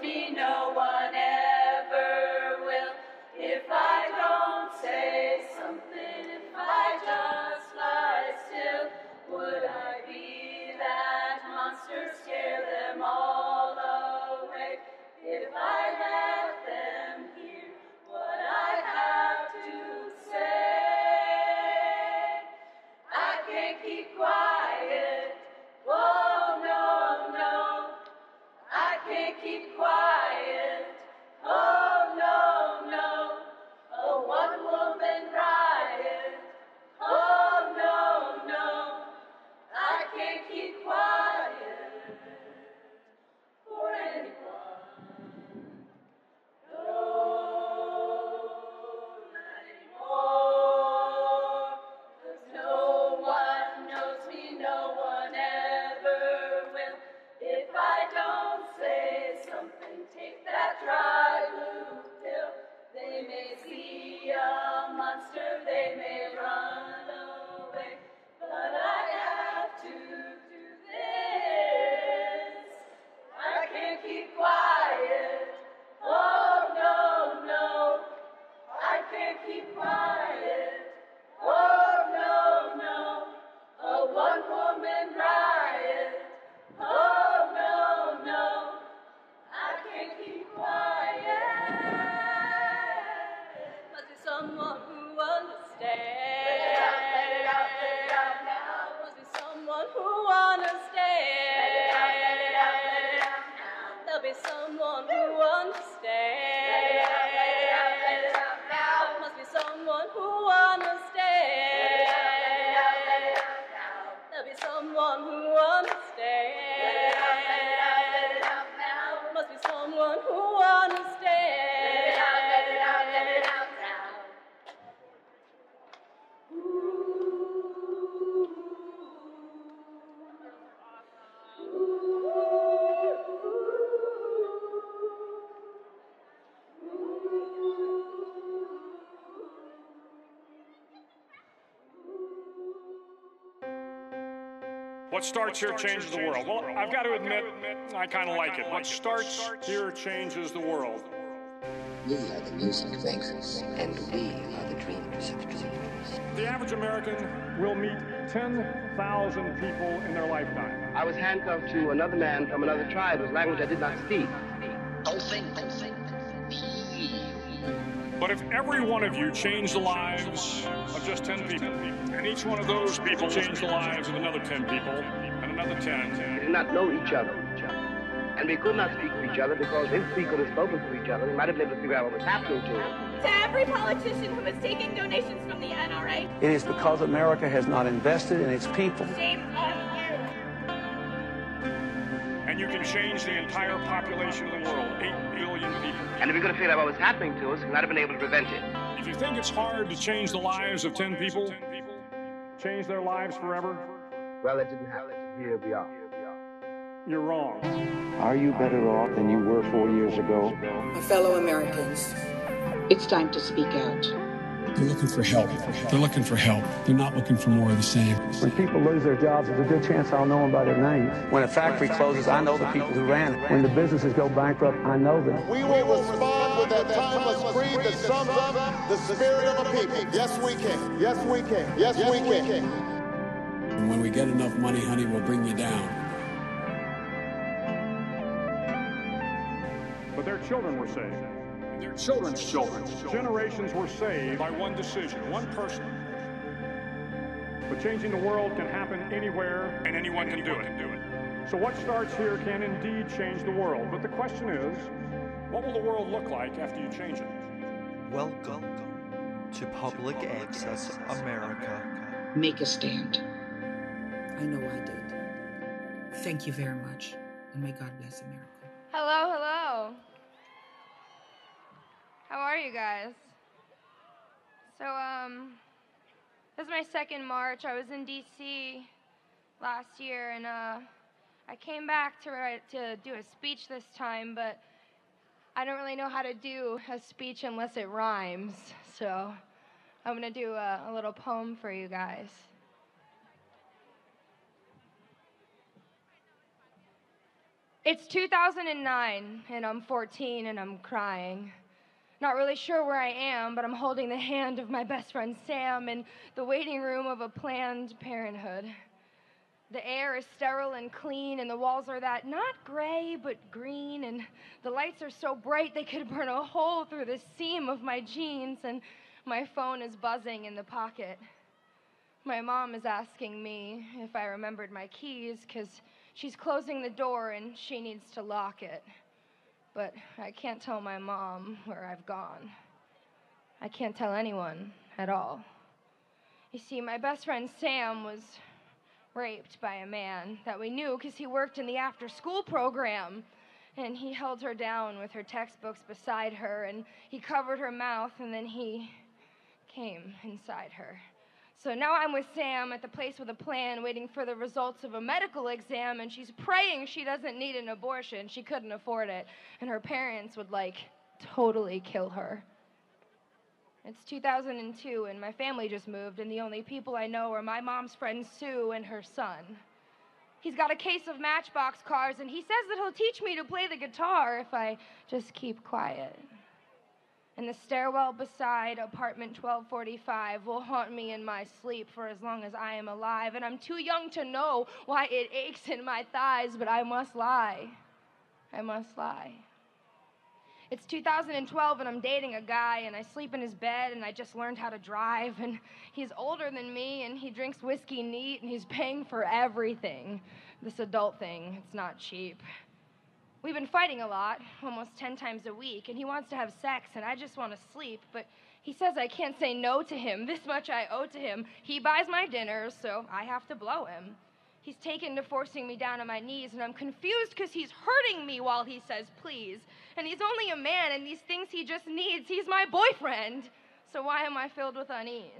me, no who understands. What starts here changes the world. Well, I've got to admit, I kind of like it. What starts here changes the world. We are the music makers, and we are the dreamers of dreamers. The average American will meet 10,000 people in their lifetime. I was handcuffed to another man from another tribe whose language I did not speak. Don't think, don't think. But if every one of you changed the lives of just 10 people, and each one of those people changed the lives of another 10 people, and another 10, We did not know each other. And we could not speak to each other because if we could have spoken to each other, we might have been able to figure out what was happening to us. To every politician who is taking donations from the NRA, It is because America has not invested in its people. shame on you. and you can change the entire population of the world, 8 billion people. And if we could have figured out what was happening to us, we might have been able to prevent it. If you think it's hard to change the lives of 10 people, change their lives forever, Well, it didn't happen. Here we are. you're wrong. Are you better off than you were four years ago? My fellow Americans, it's time to speak out. They're looking for help. They're looking for help. They're not looking for more of the same. When people lose their jobs, there's a good chance I'll know them by their names. When a factory closes, I know the people who ran it. When the businesses go bankrupt, I know them. We will respond with that timeless creed that sums up the spirit of a people. Yes, we can. Yes, we can. Yes, we can. And when we get enough money, honey, we'll bring you down. But their children were saved. And their children's children. Generations were saved by one decision, one person. But changing the world can happen anywhere, and anyone can do it. So what starts here can indeed change the world. But the question is, what will the world look like after you change it? Welcome to Public Access America. Make a stand. I know I did. Thank you very much, and may God bless America. Hello, hello. How are you guys? So, um, this is my second March. I was in D.C. last year, and uh, I came back to write to do a speech this time, but I don't really know how to do a speech unless it rhymes. So, I'm gonna do a, a little poem for you guys. It's 2009, and I'm 14, and I'm crying. Not really sure where I am, but I'm holding the hand of my best friend Sam in the waiting room of a Planned Parenthood. The air is sterile and clean, and the walls are that not gray, but green, and the lights are so bright they could burn a hole through the seam of my jeans, and my phone is buzzing in the pocket. My mom is asking me if I remembered my keys because she's closing the door and she needs to lock it. But I can't tell my mom where I've gone. I can't tell anyone at all. You see, my best friend Sam was raped by a man that we knew because he worked in the after school program. And he held her down with her textbooks beside her, and he covered her mouth, and then he came inside her. So now I'm with Sam at the place with a plan, waiting for the results of a medical exam, and she's praying she doesn't need an abortion. She couldn't afford it, and her parents would like totally kill her. It's 2002, and my family just moved, and the only people I know are my mom's friend Sue and her son. He's got a case of matchbox cars, and he says that he'll teach me to play the guitar if I just keep quiet. And the stairwell beside apartment 1245 will haunt me in my sleep for as long as I am alive. And I'm too young to know why it aches in my thighs, but I must lie. I must lie. It's 2012 and I'm dating a guy and I sleep in his bed and I just learned how to drive and he's older than me and he drinks whiskey neat and he's paying for everything. This adult thing, it's not cheap. We've been fighting a lot, almost 10 times a week, and he wants to have sex and I just want to sleep, but he says I can't say no to him. This much I owe to him. He buys my dinners, so I have to blow him. He's taken to forcing me down on my knees, and I'm confused because he's hurting me while he says please. And he's only a man, and these things he just needs. He's my boyfriend. So why am I filled with unease?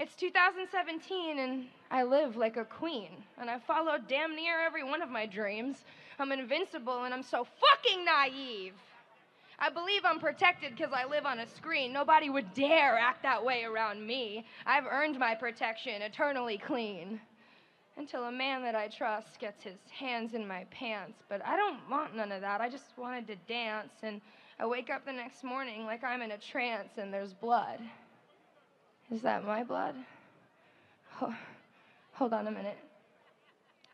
It's 2017, and I live like a queen, and I followed damn near every one of my dreams. I'm invincible, and I'm so fucking naive. I believe I'm protected because I live on a screen. Nobody would dare act that way around me. I've earned my protection, eternally clean until a man that I trust gets his hands in my pants. But I don't want none of that. I just wanted to dance, and I wake up the next morning like I'm in a trance and there's blood. Is that my blood? Oh, hold on a minute.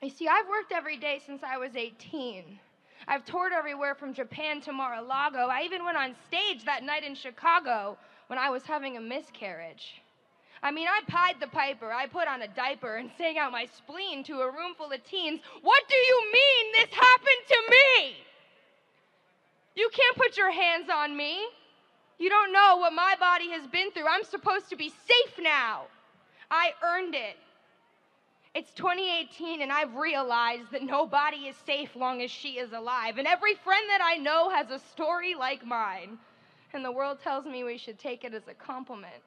You see, I've worked every day since I was 18. I've toured everywhere from Japan to Mar a Lago. I even went on stage that night in Chicago when I was having a miscarriage. I mean, I pied the piper. I put on a diaper and sang out my spleen to a room full of teens. What do you mean this happened to me? You can't put your hands on me. You don't know what my body has been through. I'm supposed to be safe now. I earned it. It's 2018, and I've realized that nobody is safe long as she is alive. And every friend that I know has a story like mine. And the world tells me we should take it as a compliment.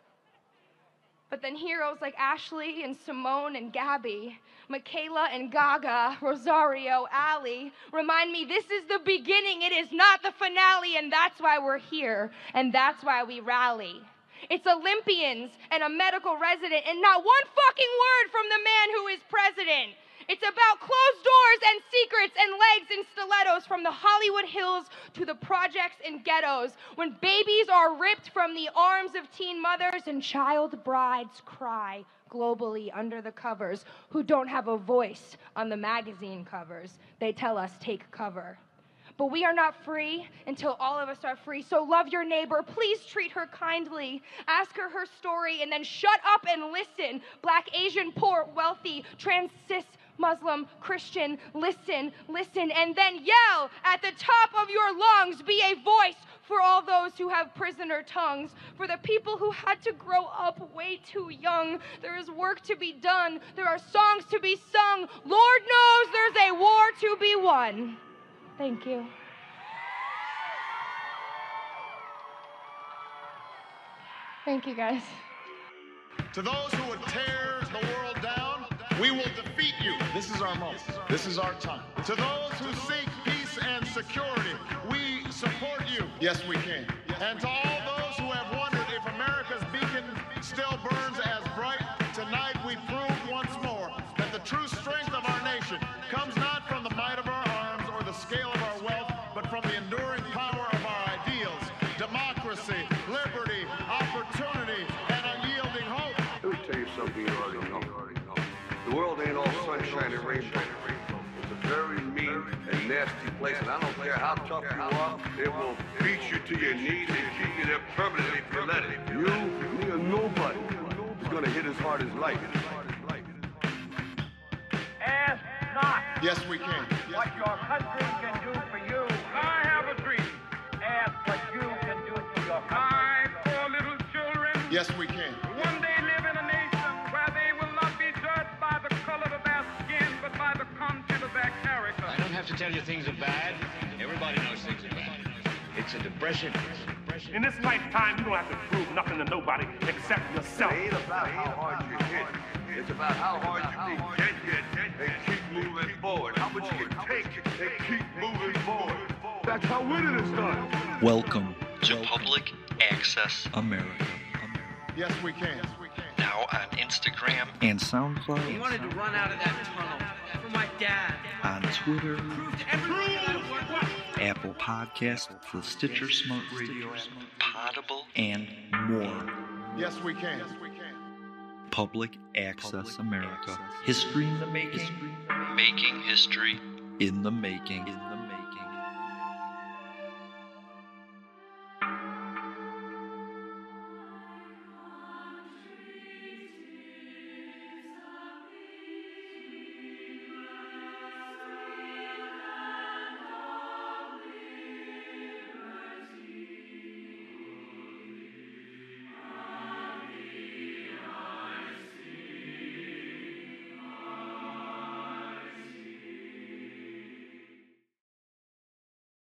But then heroes like Ashley and Simone and Gabby, McKayla and Gaga, Rosario, Aly remind me this is the beginning, it is not the finale, and that's why we're here, and that's why we rally. It's Olympians and a medical resident, and not one fucking word from the man who is president. It's about closed doors and secrets and legs and stilettos from the Hollywood Hills to the projects and ghettos. When babies are ripped from the arms of teen mothers and child brides cry globally under the covers who don't have a voice on the magazine covers. They tell us take cover. But we are not free until all of us are free. So love your neighbor. Please treat her kindly. Ask her her story and then shut up and listen. Black, Asian, poor, wealthy, trans, cis, Muslim, Christian, listen, listen, and then yell at the top of your lungs. Be a voice for all those who have prisoner tongues, for the people who had to grow up way too young. There is work to be done, there are songs to be sung. Lord knows there's a war to be won. Thank you. Thank you, guys. To those who would tear This is our moment. This is our time. To those who seek peace and security, we support you. Yes, we can. And to all those who have wondered if America's beacon still burns as bright, tonight we prove once more that the true strength of our nation comes not from the might of our arms or the scale of our wealth, but from the enduring power of our ideals democracy, liberty, opportunity, and unyielding hope. Let me tell you something you already know. The world ain't all sunshine and rainbow. It's a very mean and nasty place, and I don't care how tough you are, it will beat you to your knees and keep you there permanently if you let it. You, me, or nobody is gonna hit as hard as life. Ask not Yes, we can. what your country can do for you. I have a dream. Ask what you can do for your country. My poor little children. Yes, we can. Tell you things are bad. Everybody knows things are bad. It's a depression. In this lifetime, you don't have to prove nothing to nobody except yourself. It ain't about how hard you hit. It's about how hard you can get hit and keep moving forward. How much you can take and keep moving forward. That's how winning is done. Welcome to Public Access America. Yes, we can. Now on Instagram and SoundCloud, He wanted to run out of that tunnel for my dad. On Twitter, Apple Podcasts, the Stitcher Smart Radio app, Potable, and more. Yes, we can. Yes, we can. Public Access America. History in the making. Making history in the making.